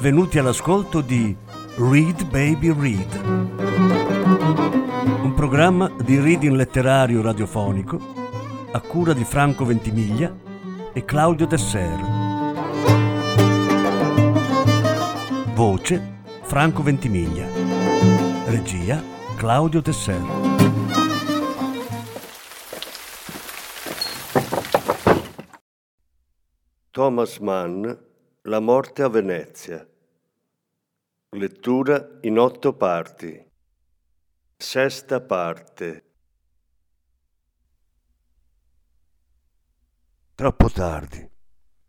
Benvenuti all'ascolto di Read Baby Read, un programma di reading letterario radiofonico a cura di Franco Ventimiglia e Claudio Desser. Voce Franco Ventimiglia. Regia Claudio Desser. Thomas Mann La morte a Venezia. Lettura in otto parti. Sesta parte. Troppo tardi,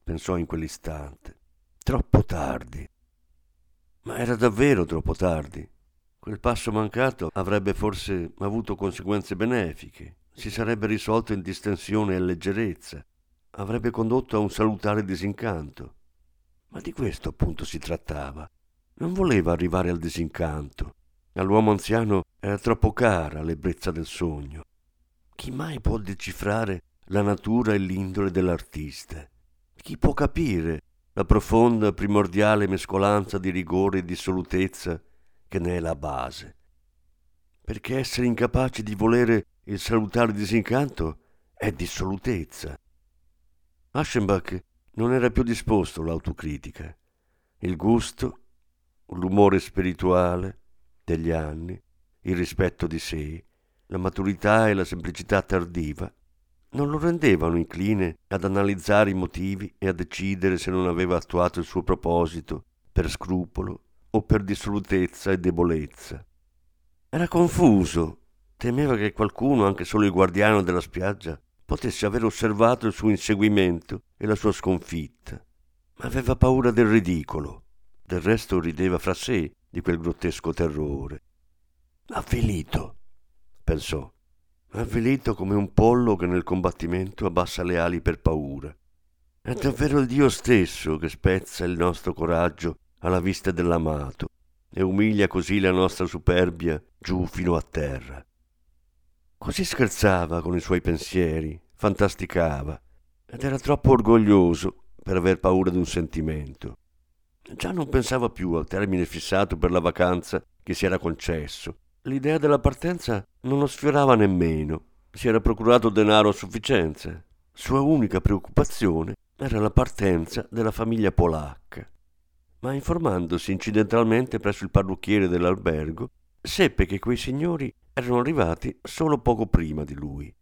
pensò in quell'istante. Troppo tardi. Ma era davvero troppo tardi. Quel passo mancato avrebbe forse avuto conseguenze benefiche, si sarebbe risolto in distensione e leggerezza, avrebbe condotto a un salutare disincanto. Ma di questo appunto si trattava. Non voleva arrivare al disincanto. All'uomo anziano era troppo cara l'ebbrezza del sogno. Chi mai può decifrare la natura e l'indole dell'artista? Chi può capire la profonda, primordiale mescolanza di rigore e dissolutezza che ne è la base? Perché essere incapaci di volere il salutare disincanto è dissolutezza. Aschenbach non era più disposto all'autocritica. Il gusto, l'umore spirituale degli anni, il rispetto di sé, la maturità e la semplicità tardiva non lo rendevano incline ad analizzare i motivi e a decidere se non aveva attuato il suo proposito per scrupolo o per dissolutezza e debolezza. Era confuso, temeva che qualcuno, anche solo il guardiano della spiaggia, potesse aver osservato il suo inseguimento e la sua sconfitta, ma aveva paura del ridicolo. Del resto rideva fra sé di quel grottesco terrore. Avvilito, pensò, avvilito come un pollo che nel combattimento abbassa le ali per paura. È davvero il Dio stesso che spezza il nostro coraggio alla vista dell'amato e umilia così la nostra superbia giù fino a terra. Così scherzava con i suoi pensieri, fantasticava, ed era troppo orgoglioso per aver paura di un sentimento. Già non pensava più al termine fissato per la vacanza che si era concesso. L'idea della partenza non lo sfiorava nemmeno. Si era procurato denaro a sufficienza. Sua unica preoccupazione era la partenza della famiglia polacca. Ma informandosi incidentalmente presso il parrucchiere dell'albergo, seppe che quei signori erano arrivati solo poco prima di lui.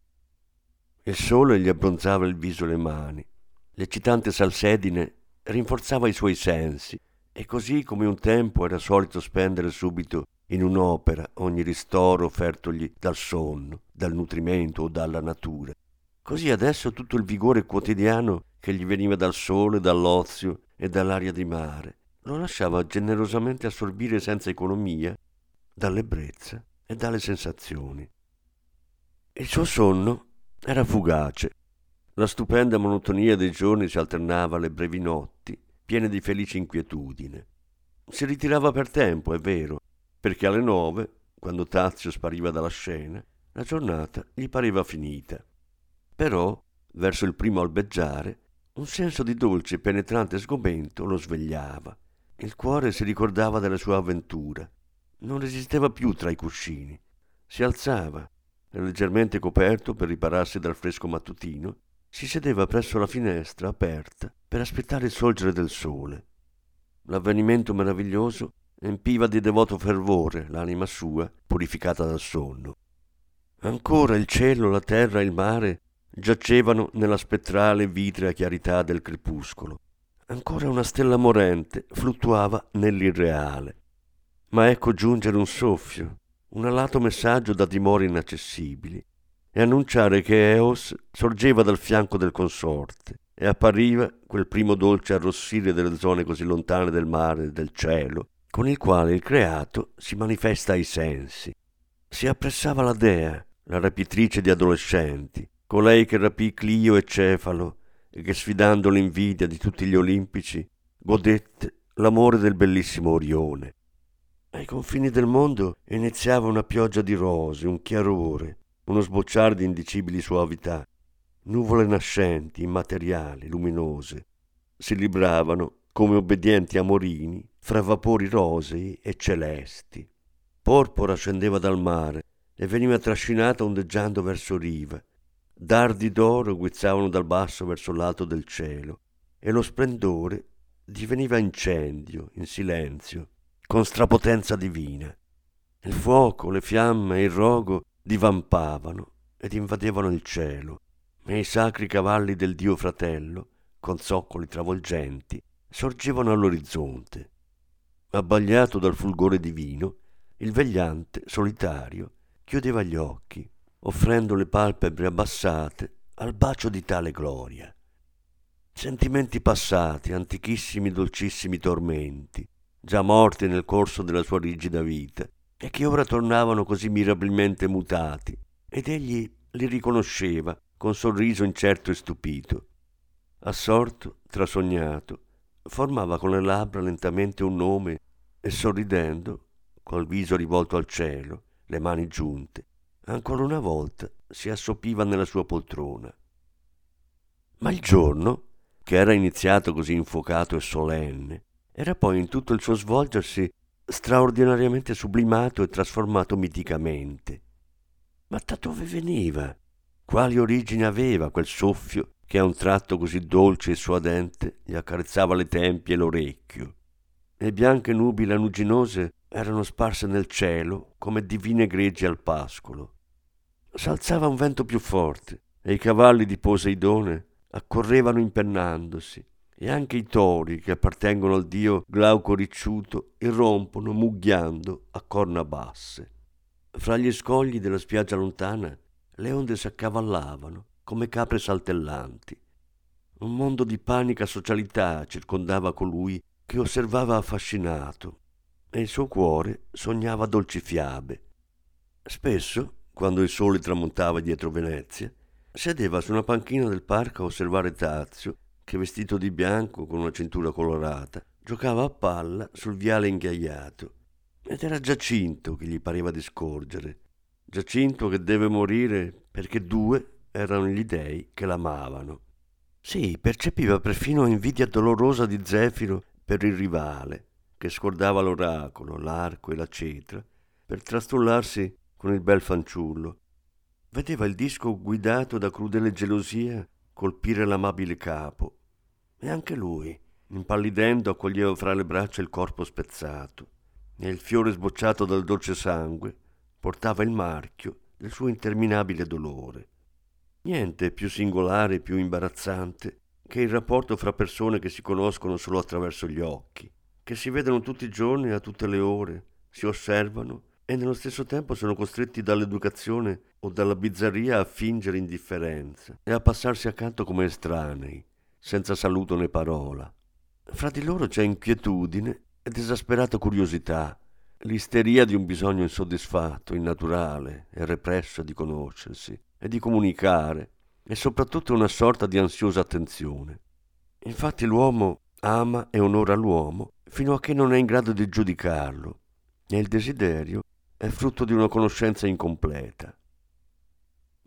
Il sole gli abbronzava il viso e le mani. L'eccitante salsedine rinforzava i suoi sensi e così come un tempo era solito spendere subito in un'opera ogni ristoro offertogli dal sonno, dal nutrimento o dalla natura, così adesso tutto il vigore quotidiano che gli veniva dal sole, dall'ozio e dall'aria di mare lo lasciava generosamente assorbire senza economia dall'ebbrezza e dalle sensazioni. Il suo sonno era fugace. La stupenda monotonia dei giorni si alternava alle brevi notti, piene di felice inquietudine. Si ritirava per tempo, è vero, perché alle nove, quando Tazio spariva dalla scena, la giornata gli pareva finita. Però, verso il primo albeggiare, un senso di dolce e penetrante sgomento lo svegliava. Il cuore si ricordava della sua avventura non resisteva più tra i cuscini. Si alzava, leggermente coperto per ripararsi dal fresco mattutino, si sedeva presso la finestra aperta per aspettare il sorgere del sole. L'avvenimento meraviglioso empiva di devoto fervore l'anima sua, purificata dal sonno. Ancora il cielo, la terra e il mare giacevano nella spettrale vitrea chiarità del crepuscolo. Ancora una stella morente fluttuava nell'irreale. Ma ecco giungere un soffio, un alato messaggio da dimore inaccessibili, e annunciare che Eos sorgeva dal fianco del consorte e appariva quel primo dolce arrossire delle zone così lontane del mare e del cielo, con il quale il creato si manifesta ai sensi. Si appressava la dea, la rapitrice di adolescenti, colei che rapì Clio e Cefalo e che sfidando l'invidia di tutti gli olimpici godette l'amore del bellissimo Orione. Ai confini del mondo iniziava una pioggia di rose, un chiarore, uno sbocciare di indicibili suavità. Nuvole nascenti, immateriali, luminose, si libravano come obbedienti amorini, fra vapori rosei e celesti. Porpora scendeva dal mare e veniva trascinata ondeggiando verso riva. Dardi d'oro guizzavano dal basso verso l'alto del cielo e lo splendore diveniva incendio, in silenzio, con strapotenza divina. Il fuoco, le fiamme il rogo divampavano ed invadevano il cielo, e i sacri cavalli del Dio fratello, con zoccoli travolgenti, sorgevano all'orizzonte. Abbagliato dal fulgore divino, il vegliante, solitario, chiudeva gli occhi, offrendo le palpebre abbassate al bacio di tale gloria. Sentimenti passati, antichissimi dolcissimi tormenti, già morti nel corso della sua rigida vita, e che ora tornavano così mirabilmente mutati, ed egli li riconosceva con sorriso incerto e stupito. Assorto, trasognato, formava con le labbra lentamente un nome e sorridendo, col viso rivolto al cielo, le mani giunte, ancora una volta si assopiva nella sua poltrona. Ma il giorno, che era iniziato così infuocato e solenne, era poi in tutto il suo svolgersi straordinariamente sublimato e trasformato miticamente. Ma da dove veniva? Quali origini aveva quel soffio che a un tratto così dolce e suadente gli accarezzava le tempie e l'orecchio? Le bianche nubi lanuginose erano sparse nel cielo come divine greggi al pascolo. S'alzava un vento più forte e i cavalli di Poseidone accorrevano impennandosi e anche i tori che appartengono al dio Glauco ricciuto irrompono mugghiando a corna basse. Fra gli scogli della spiaggia lontana le onde s'accavallavano come capre saltellanti. Un mondo di panica socialità circondava colui che osservava affascinato e il suo cuore sognava dolci fiabe. Spesso, quando il sole tramontava dietro Venezia, Sedeva su una panchina del parco a osservare Tazio, che vestito di bianco con una cintura colorata, giocava a palla sul viale inghiaiato. Ed era Giacinto che gli pareva di scorgere. Giacinto che deve morire perché due erano gli dei che l'amavano. Sì, percepiva perfino invidia dolorosa di Zefiro per il rivale, che scordava l'oracolo, l'arco e la cetra, per trastullarsi con il bel fanciullo Vedeva il disco guidato da crudele gelosia colpire l'amabile capo e anche lui, impallidendo, accoglieva fra le braccia il corpo spezzato. E il fiore sbocciato dal dolce sangue portava il marchio del suo interminabile dolore. Niente più singolare e più imbarazzante che il rapporto fra persone che si conoscono solo attraverso gli occhi, che si vedono tutti i giorni a tutte le ore, si osservano e nello stesso tempo sono costretti dall'educazione o dalla bizzarria a fingere indifferenza e a passarsi accanto come estranei, senza saluto né parola. Fra di loro c'è inquietudine ed esasperata curiosità, l'isteria di un bisogno insoddisfatto, innaturale e represso di conoscersi e di comunicare, e soprattutto una sorta di ansiosa attenzione. Infatti l'uomo ama e onora l'uomo fino a che non è in grado di giudicarlo, e il desiderio è frutto di una conoscenza incompleta.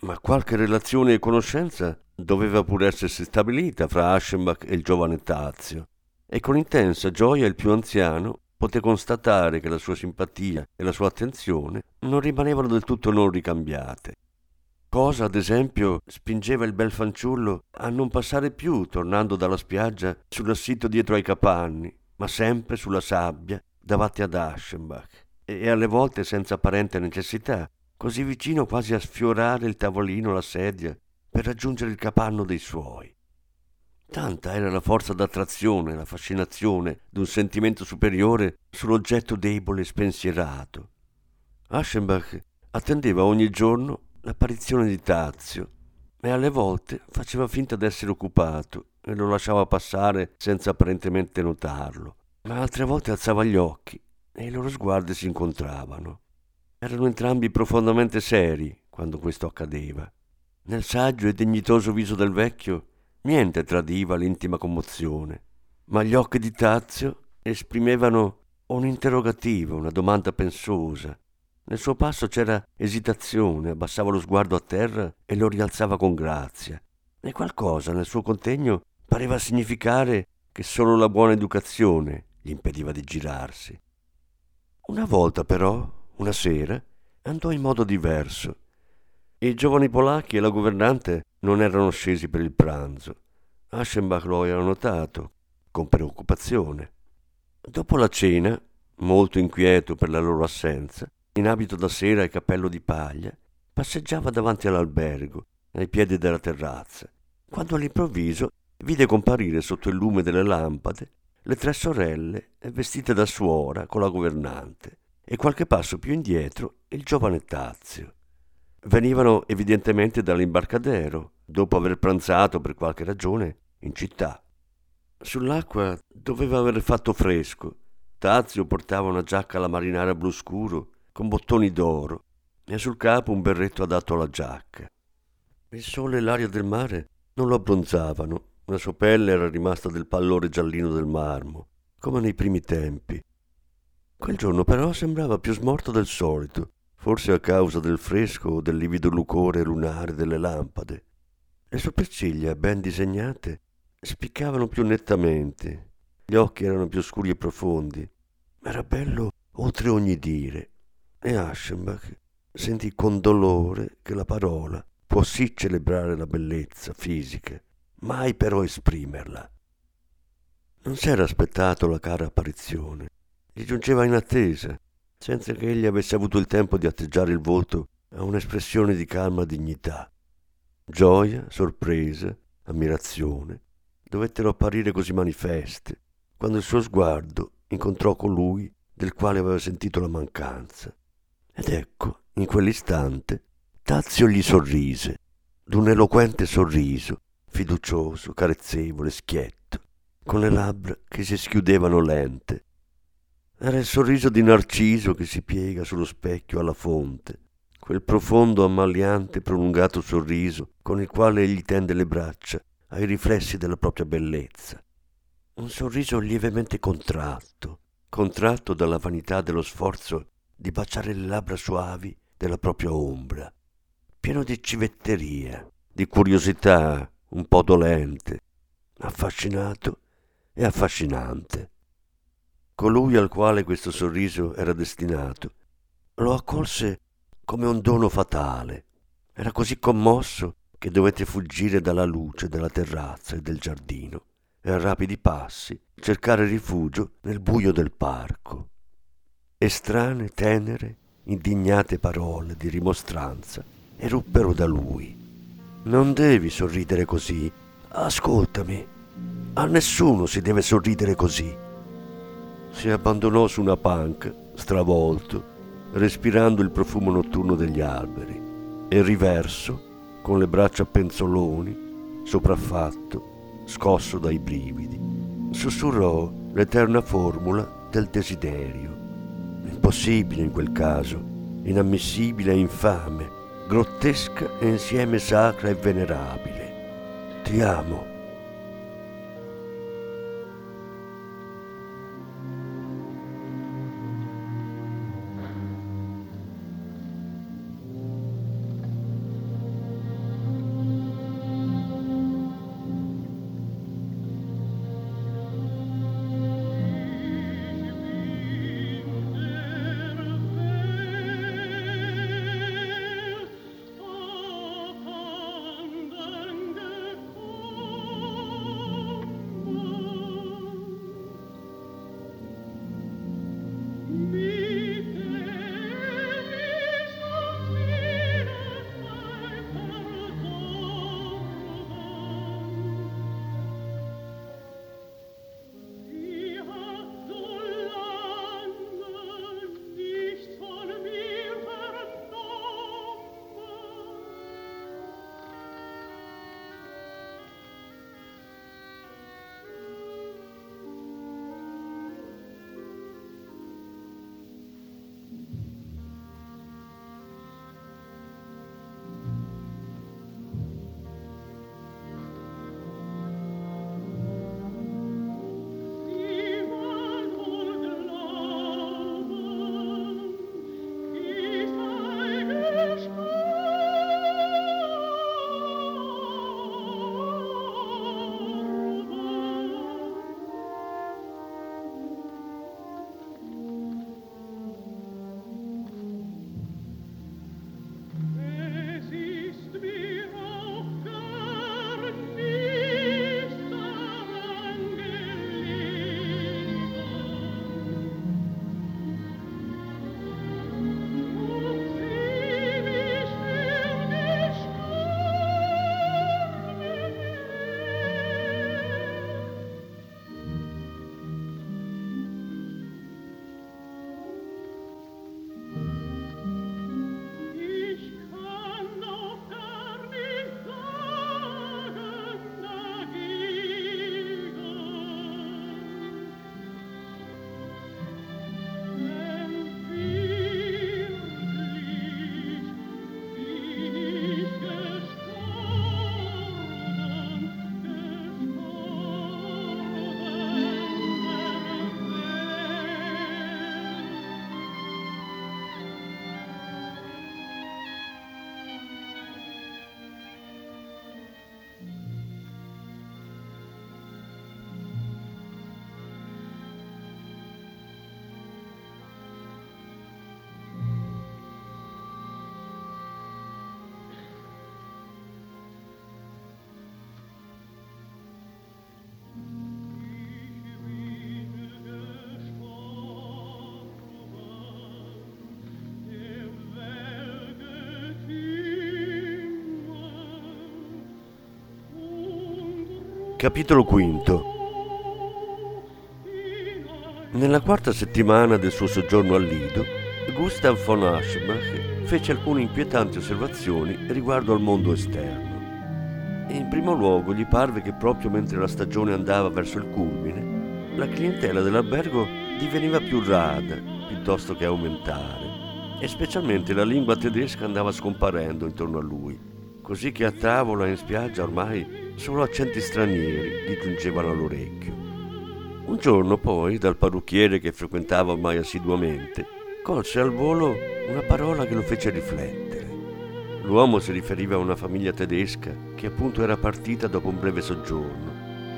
Ma qualche relazione e conoscenza doveva pur essersi stabilita fra Aschenbach e il giovane Tazio, e con intensa gioia il più anziano poté constatare che la sua simpatia e la sua attenzione non rimanevano del tutto non ricambiate. Cosa, ad esempio, spingeva il bel fanciullo a non passare più, tornando dalla spiaggia, sull'assito dietro ai capanni, ma sempre sulla sabbia davanti ad Aschenbach e alle volte senza apparente necessità, così vicino quasi a sfiorare il tavolino, la sedia, per raggiungere il capanno dei suoi. Tanta era la forza d'attrazione, la fascinazione d'un sentimento superiore sull'oggetto debole e spensierato. Aschenbach attendeva ogni giorno l'apparizione di Tazio e alle volte faceva finta d'essere occupato e lo lasciava passare senza apparentemente notarlo, ma altre volte alzava gli occhi e i loro sguardi si incontravano. Erano entrambi profondamente seri quando questo accadeva. Nel saggio e dignitoso viso del vecchio niente tradiva l'intima commozione, ma gli occhi di Tazio esprimevano un interrogativo, una domanda pensosa. Nel suo passo c'era esitazione, abbassava lo sguardo a terra e lo rialzava con grazia. E qualcosa nel suo contegno pareva significare che solo la buona educazione gli impediva di girarsi. Una volta però, una sera, andò in modo diverso. I giovani polacchi e la governante non erano scesi per il pranzo. Aschenbach lo aveva notato, con preoccupazione. Dopo la cena, molto inquieto per la loro assenza, in abito da sera e cappello di paglia, passeggiava davanti all'albergo, ai piedi della terrazza, quando all'improvviso vide comparire sotto il lume delle lampade le tre sorelle vestite da suora con la governante e qualche passo più indietro il giovane Tazio. Venivano evidentemente dall'imbarcadero, dopo aver pranzato per qualche ragione in città. Sull'acqua doveva aver fatto fresco. Tazio portava una giacca alla marinara blu scuro con bottoni d'oro e sul capo un berretto adatto alla giacca. Il sole e l'aria del mare non lo abbronzavano, la sua pelle era rimasta del pallore giallino del marmo, come nei primi tempi. Quel giorno però sembrava più smorto del solito, forse a causa del fresco o del livido lucore lunare delle lampade. Le sopracciglia, ben disegnate, spiccavano più nettamente, gli occhi erano più scuri e profondi. Era bello oltre ogni dire. E Aschenbach sentì con dolore che la parola può sì celebrare la bellezza fisica, mai però esprimerla. Non s'era aspettato la cara apparizione, gli giungeva in attesa, senza che egli avesse avuto il tempo di atteggiare il volto a un'espressione di calma dignità. Gioia, sorpresa, ammirazione dovettero apparire così manifeste quando il suo sguardo incontrò colui del quale aveva sentito la mancanza. Ed ecco, in quell'istante, Tazio gli sorrise, d'un eloquente sorriso, fiducioso, carezzevole, schietto, con le labbra che si schiudevano lente. Era il sorriso di Narciso che si piega sullo specchio alla fonte, quel profondo, ammaliante, prolungato sorriso con il quale egli tende le braccia ai riflessi della propria bellezza. Un sorriso lievemente contratto, contratto dalla vanità dello sforzo di baciare le labbra suavi della propria ombra, pieno di civetteria, di curiosità un po' dolente, affascinato e affascinante. Colui al quale questo sorriso era destinato lo accolse come un dono fatale. Era così commosso che dovette fuggire dalla luce della terrazza e del giardino e a rapidi passi cercare rifugio nel buio del parco. E strane, tenere, indignate parole di rimostranza eruppero da lui. Non devi sorridere così. Ascoltami. A nessuno si deve sorridere così. Si abbandonò su una panca, stravolto, respirando il profumo notturno degli alberi, e riverso con le braccia penzoloni, sopraffatto, scosso dai brividi, sussurrò l'eterna formula del desiderio. Impossibile in quel caso, inammissibile e infame, grottesca e insieme sacra e venerabile. Ti amo. Capitolo V Nella quarta settimana del suo soggiorno al Lido, Gustav von Aschbach fece alcune inquietanti osservazioni riguardo al mondo esterno. In primo luogo gli parve che proprio mentre la stagione andava verso il culmine, la clientela dell'albergo diveniva più rada piuttosto che aumentare e specialmente la lingua tedesca andava scomparendo intorno a lui, così che a tavola e in spiaggia ormai solo accenti stranieri gli giungevano all'orecchio. Un giorno poi, dal parrucchiere che frequentava ormai assiduamente, colse al volo una parola che lo fece riflettere. L'uomo si riferiva a una famiglia tedesca che appunto era partita dopo un breve soggiorno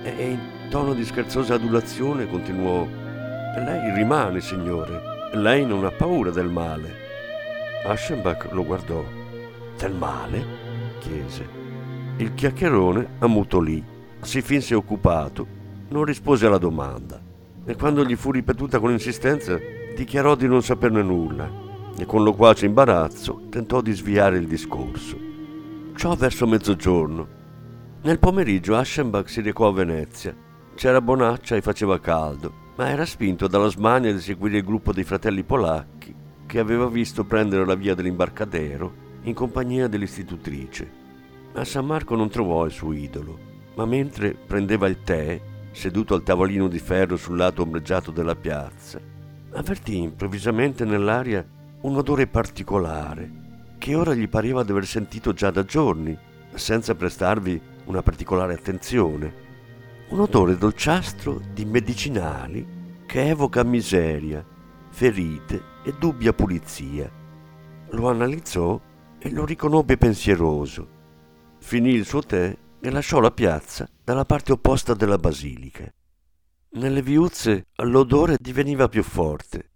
e in tono di scherzosa adulazione continuò Lei rimane, signore. Lei non ha paura del male. Aschenbach lo guardò. Del male? chiese. Il chiacchierone ammutolì, si finse occupato, non rispose alla domanda e quando gli fu ripetuta con insistenza dichiarò di non saperne nulla e con loquace imbarazzo tentò di sviare il discorso. Ciò verso mezzogiorno. Nel pomeriggio Aschenbach si recò a Venezia. C'era bonaccia e faceva caldo, ma era spinto dalla smania di seguire il gruppo dei fratelli polacchi che aveva visto prendere la via dell'imbarcadero in compagnia dell'istitutrice. A San Marco non trovò il suo idolo, ma mentre prendeva il tè, seduto al tavolino di ferro sul lato ombreggiato della piazza, avvertì improvvisamente nell'aria un odore particolare che ora gli pareva di aver sentito già da giorni, senza prestarvi una particolare attenzione. Un odore dolciastro di medicinali che evoca miseria, ferite e dubbia pulizia. Lo analizzò e lo riconobbe pensieroso. Finì il suo tè e lasciò la piazza dalla parte opposta della basilica. Nelle viuzze l'odore diveniva più forte.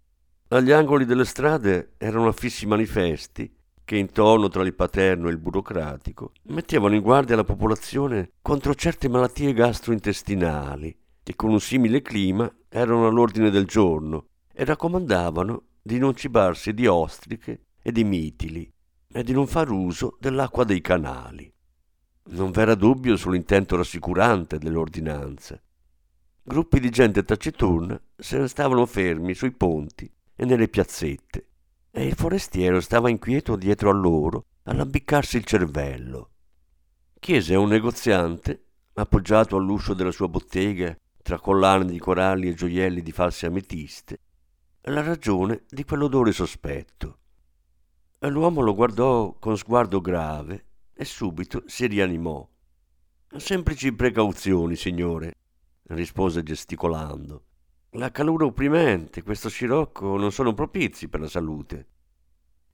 Agli angoli delle strade erano affissi manifesti che in tono tra il paterno e il burocratico mettevano in guardia la popolazione contro certe malattie gastrointestinali che con un simile clima erano all'ordine del giorno e raccomandavano di non cibarsi di ostriche e di mitili e di non far uso dell'acqua dei canali. Non v'era dubbio sull'intento rassicurante dell'ordinanza. Gruppi di gente taciturna se ne stavano fermi sui ponti e nelle piazzette e il forestiero stava inquieto dietro a loro a lambiccarsi il cervello. Chiese a un negoziante, appoggiato all'uscio della sua bottega tra collane di coralli e gioielli di false ametiste, la ragione di quell'odore sospetto. L'uomo lo guardò con sguardo grave e subito si rianimò. Semplici precauzioni, signore, rispose gesticolando. La calura opprimente, questo scirocco non sono propizi per la salute.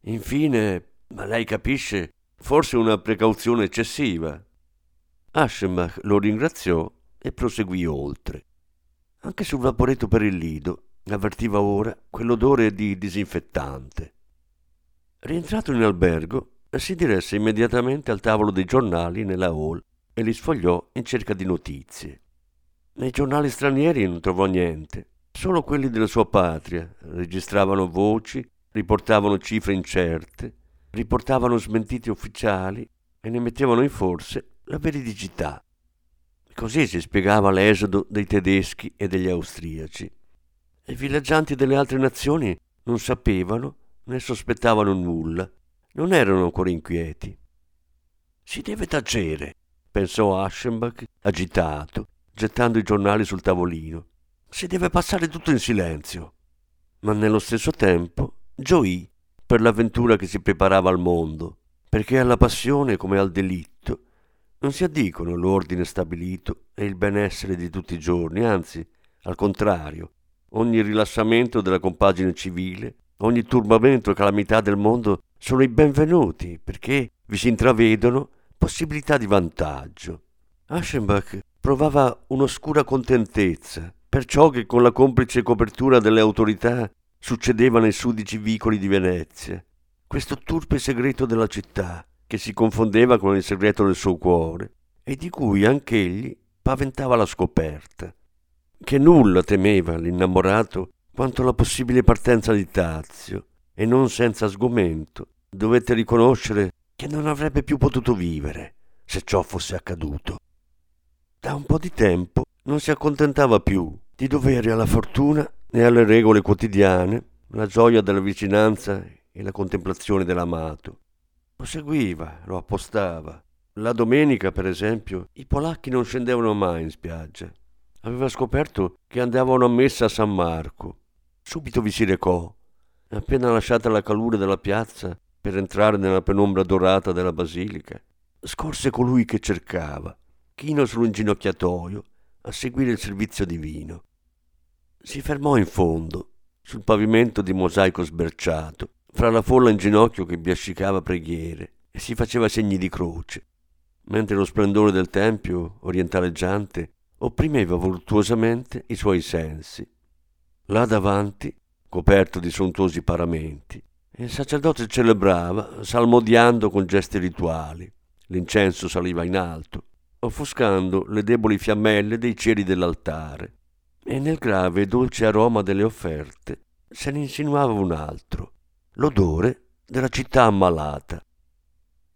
Infine, ma lei capisce, forse una precauzione eccessiva. Aschenbach lo ringraziò e proseguì oltre. Anche sul vaporetto per il lido avvertiva ora quell'odore di disinfettante. Rientrato in albergo, si diresse immediatamente al tavolo dei giornali nella hall e li sfogliò in cerca di notizie. Nei giornali stranieri non trovò niente, solo quelli della sua patria registravano voci, riportavano cifre incerte, riportavano smentiti ufficiali e ne mettevano in forse la veridicità. Così si spiegava l'esodo dei tedeschi e degli austriaci i villeggianti delle altre nazioni non sapevano né sospettavano nulla, non erano ancora inquieti. Si deve tacere, pensò Aschenbach, agitato, gettando i giornali sul tavolino. Si deve passare tutto in silenzio. Ma nello stesso tempo gioì per l'avventura che si preparava al mondo, perché alla passione come al delitto non si addicono l'ordine stabilito e il benessere di tutti i giorni, anzi, al contrario, ogni rilassamento della compagine civile, ogni turbamento e calamità del mondo sono i benvenuti perché vi si intravedono possibilità di vantaggio. Aschenbach provava un'oscura contentezza per ciò che con la complice copertura delle autorità succedeva nei sudici vicoli di Venezia, questo turpe segreto della città che si confondeva con il segreto del suo cuore e di cui anch'egli paventava la scoperta che nulla temeva l'innamorato quanto la possibile partenza di Tazio, e non senza sgomento dovette riconoscere che non avrebbe più potuto vivere se ciò fosse accaduto. Da un po' di tempo non si accontentava più di dovere alla fortuna e alle regole quotidiane la gioia della vicinanza e la contemplazione dell'amato. Lo seguiva, lo appostava. La domenica, per esempio, i polacchi non scendevano mai in spiaggia. Aveva scoperto che andavano a messa a San Marco. Subito vi si recò. Appena lasciata la calura della piazza per entrare nella penombra dorata della basilica, scorse colui che cercava, chino sull'inginocchiatoio, a seguire il servizio divino. Si fermò in fondo, sul pavimento di mosaico sberciato, fra la folla in ginocchio che biascicava preghiere e si faceva segni di croce, mentre lo splendore del tempio orientaleggiante opprimeva voluttuosamente i suoi sensi. Là davanti, coperto di sontuosi paramenti, il sacerdote celebrava, salmodiando con gesti rituali. L'incenso saliva in alto, offuscando le deboli fiammelle dei ceri dell'altare, e nel grave e dolce aroma delle offerte se ne insinuava un altro, l'odore della città ammalata.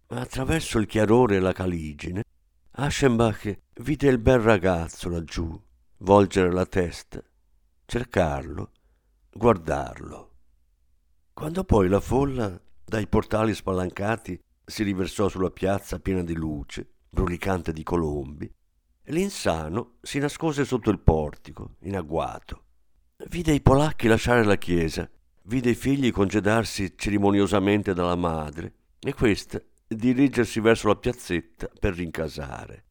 Ma attraverso il chiarore e la caligine, Aschenbach vide il bel ragazzo laggiù volgere la testa, cercarlo, guardarlo. Quando poi la folla, dai portali spalancati, si riversò sulla piazza piena di luce, brulicante di colombi, L'insano si nascose sotto il portico, in agguato. Vide i polacchi lasciare la chiesa, vide i figli congedarsi cerimoniosamente dalla madre e questa dirigersi verso la piazzetta per rincasare.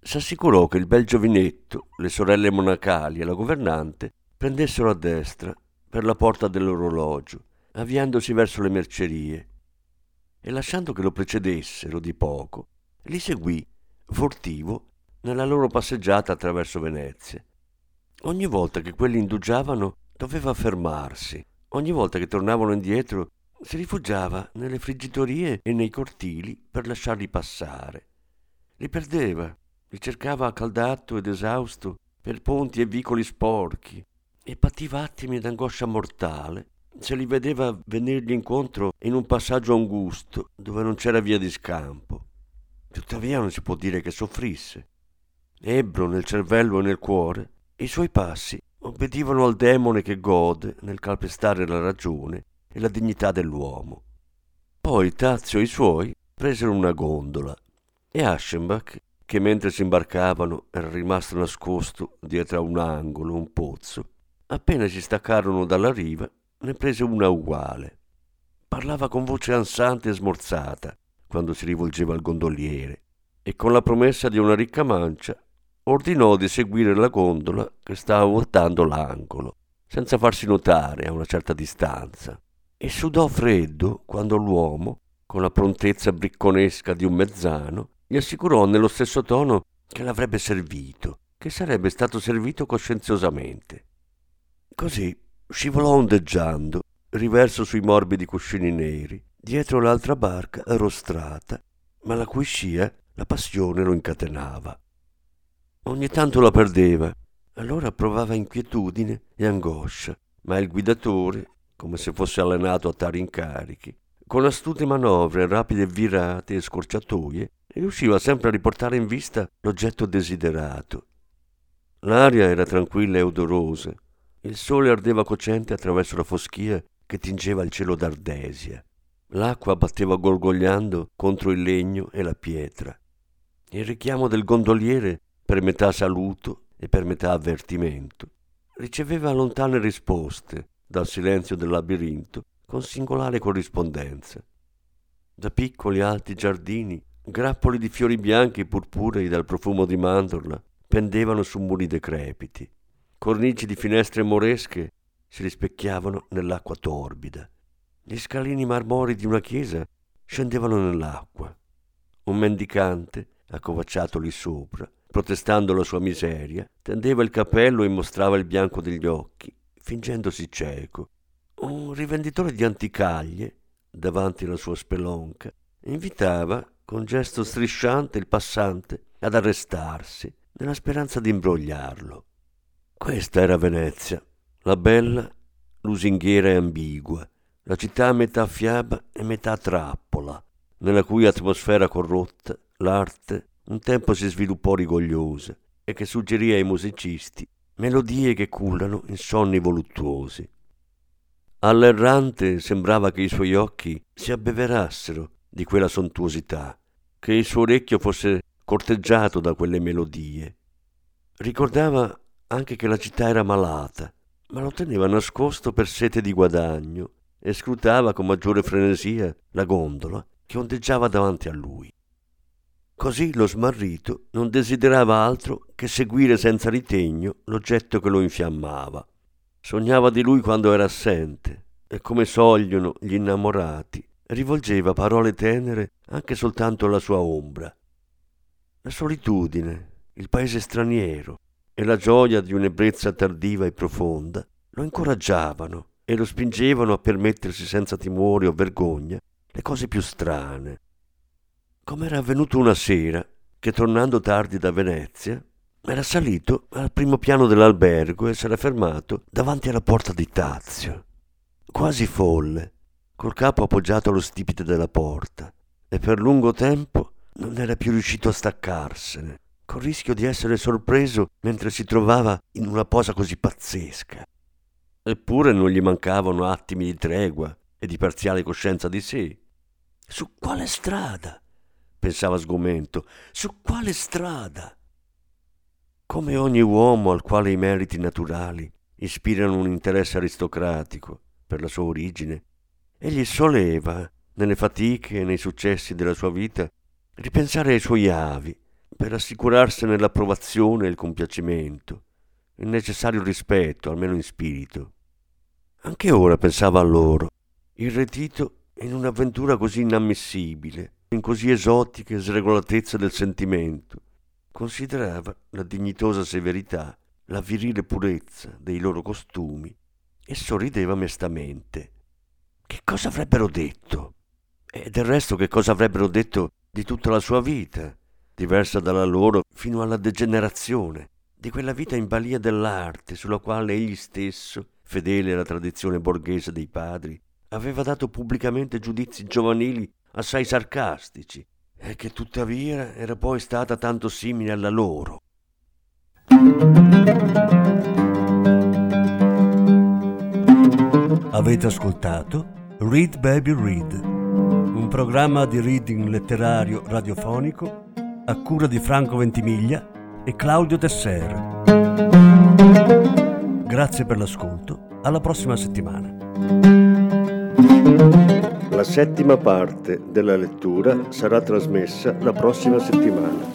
S'assicurò che il bel giovinetto, le sorelle monacali e la governante prendessero a destra per la porta dell'orologio, avviandosi verso le mercerie, e lasciando che lo precedessero di poco, li seguì, furtivo, nella loro passeggiata attraverso Venezia. Ogni volta che quelli indugiavano doveva fermarsi, ogni volta che tornavano indietro si rifugiava nelle friggitorie e nei cortili per lasciarli passare. Li perdeva, li cercava accaldato ed esausto per ponti e vicoli sporchi e pativa attimi d'angoscia mortale se li vedeva venirgli incontro in un passaggio angusto dove non c'era via di scampo. Tuttavia non si può dire che soffrisse ebbro nel cervello e nel cuore, i suoi passi obbedivano al demone che gode nel calpestare la ragione e la dignità dell'uomo. Poi Tazio e i suoi presero una gondola e Aschenbach, che mentre si imbarcavano era rimasto nascosto dietro a un angolo, un pozzo, appena si staccarono dalla riva, ne prese una uguale. Parlava con voce ansante e smorzata quando si rivolgeva al gondoliere e con la promessa di una ricca mancia ordinò di seguire la gondola che stava voltando l'angolo, senza farsi notare a una certa distanza, e sudò freddo quando l'uomo, con la prontezza bricconesca di un mezzano, gli assicurò nello stesso tono che l'avrebbe servito, che sarebbe stato servito coscienziosamente. Così scivolò ondeggiando, riverso sui morbidi cuscini neri, dietro l'altra barca rostrata, ma la cui scia la passione lo incatenava. Ogni tanto la perdeva, allora provava inquietudine e angoscia, ma il guidatore, come se fosse allenato a tali incarichi, con astute manovre, rapide virate e scorciatoie, riusciva sempre a riportare in vista l'oggetto desiderato. L'aria era tranquilla e odorosa, il sole ardeva cocente attraverso la foschia che tingeva il cielo d'ardesia. L'acqua batteva gorgogliando contro il legno e la pietra. Il richiamo del gondoliere per metà saluto e per metà avvertimento, riceveva lontane risposte dal silenzio del labirinto con singolare corrispondenza. Da piccoli alti giardini, grappoli di fiori bianchi purpurei dal profumo di mandorla pendevano su muri decrepiti. Cornici di finestre moresche si rispecchiavano nell'acqua torbida. Gli scalini marmori di una chiesa scendevano nell'acqua. Un mendicante, accovacciato lì sopra, protestando la sua miseria, tendeva il cappello e mostrava il bianco degli occhi, fingendosi cieco. Un rivenditore di anticaglie, davanti alla sua spelonca, invitava con gesto strisciante il passante ad arrestarsi, nella speranza di imbrogliarlo. Questa era Venezia, la bella, lusinghiera e ambigua, la città metà fiaba e metà trappola, nella cui atmosfera corrotta l'arte un tempo si sviluppò rigogliosa, e che suggerì ai musicisti melodie che cullano in sonni voluttuosi. All'errante sembrava che i suoi occhi si abbeverassero di quella sontuosità, che il suo orecchio fosse corteggiato da quelle melodie. Ricordava anche che la città era malata, ma lo teneva nascosto per sete di guadagno e scrutava con maggiore frenesia la gondola che ondeggiava davanti a lui. Così lo smarrito non desiderava altro che seguire senza ritegno l'oggetto che lo infiammava. Sognava di lui quando era assente e come sogliono gli innamorati, rivolgeva parole tenere anche soltanto alla sua ombra. La solitudine, il paese straniero e la gioia di un'ebbrezza tardiva e profonda lo incoraggiavano e lo spingevano a permettersi senza timore o vergogna le cose più strane, come era avvenuto una sera che tornando tardi da Venezia era salito al primo piano dell'albergo e s'era fermato davanti alla porta di Tazio, quasi folle, col capo appoggiato allo stipite della porta, e per lungo tempo non era più riuscito a staccarsene, col rischio di essere sorpreso mentre si trovava in una posa così pazzesca. Eppure non gli mancavano attimi di tregua e di parziale coscienza di sé. Su quale strada? pensava sgomento. Su quale strada? Come ogni uomo al quale i meriti naturali ispirano un interesse aristocratico per la sua origine, egli soleva, nelle fatiche e nei successi della sua vita, ripensare ai suoi avi per assicurarsene l'approvazione e il compiacimento, il necessario rispetto, almeno in spirito. Anche ora pensava a loro, irretito in un'avventura così inammissibile, in così esotiche sregolatezze del sentimento, considerava la dignitosa severità, la virile purezza dei loro costumi e sorrideva mestamente. Che cosa avrebbero detto? E del resto che cosa avrebbero detto di tutta la sua vita, diversa dalla loro fino alla degenerazione, di quella vita in balia dell'arte sulla quale egli stesso, fedele alla tradizione borghese dei padri, aveva dato pubblicamente giudizi giovanili assai sarcastici e che tuttavia era poi stata tanto simile alla loro. Avete ascoltato Read Baby Read, un programma di reading letterario radiofonico a cura di Franco Ventimiglia e Claudio Tesser. Grazie per l'ascolto, alla prossima settimana. La settima parte della lettura sarà trasmessa la prossima settimana.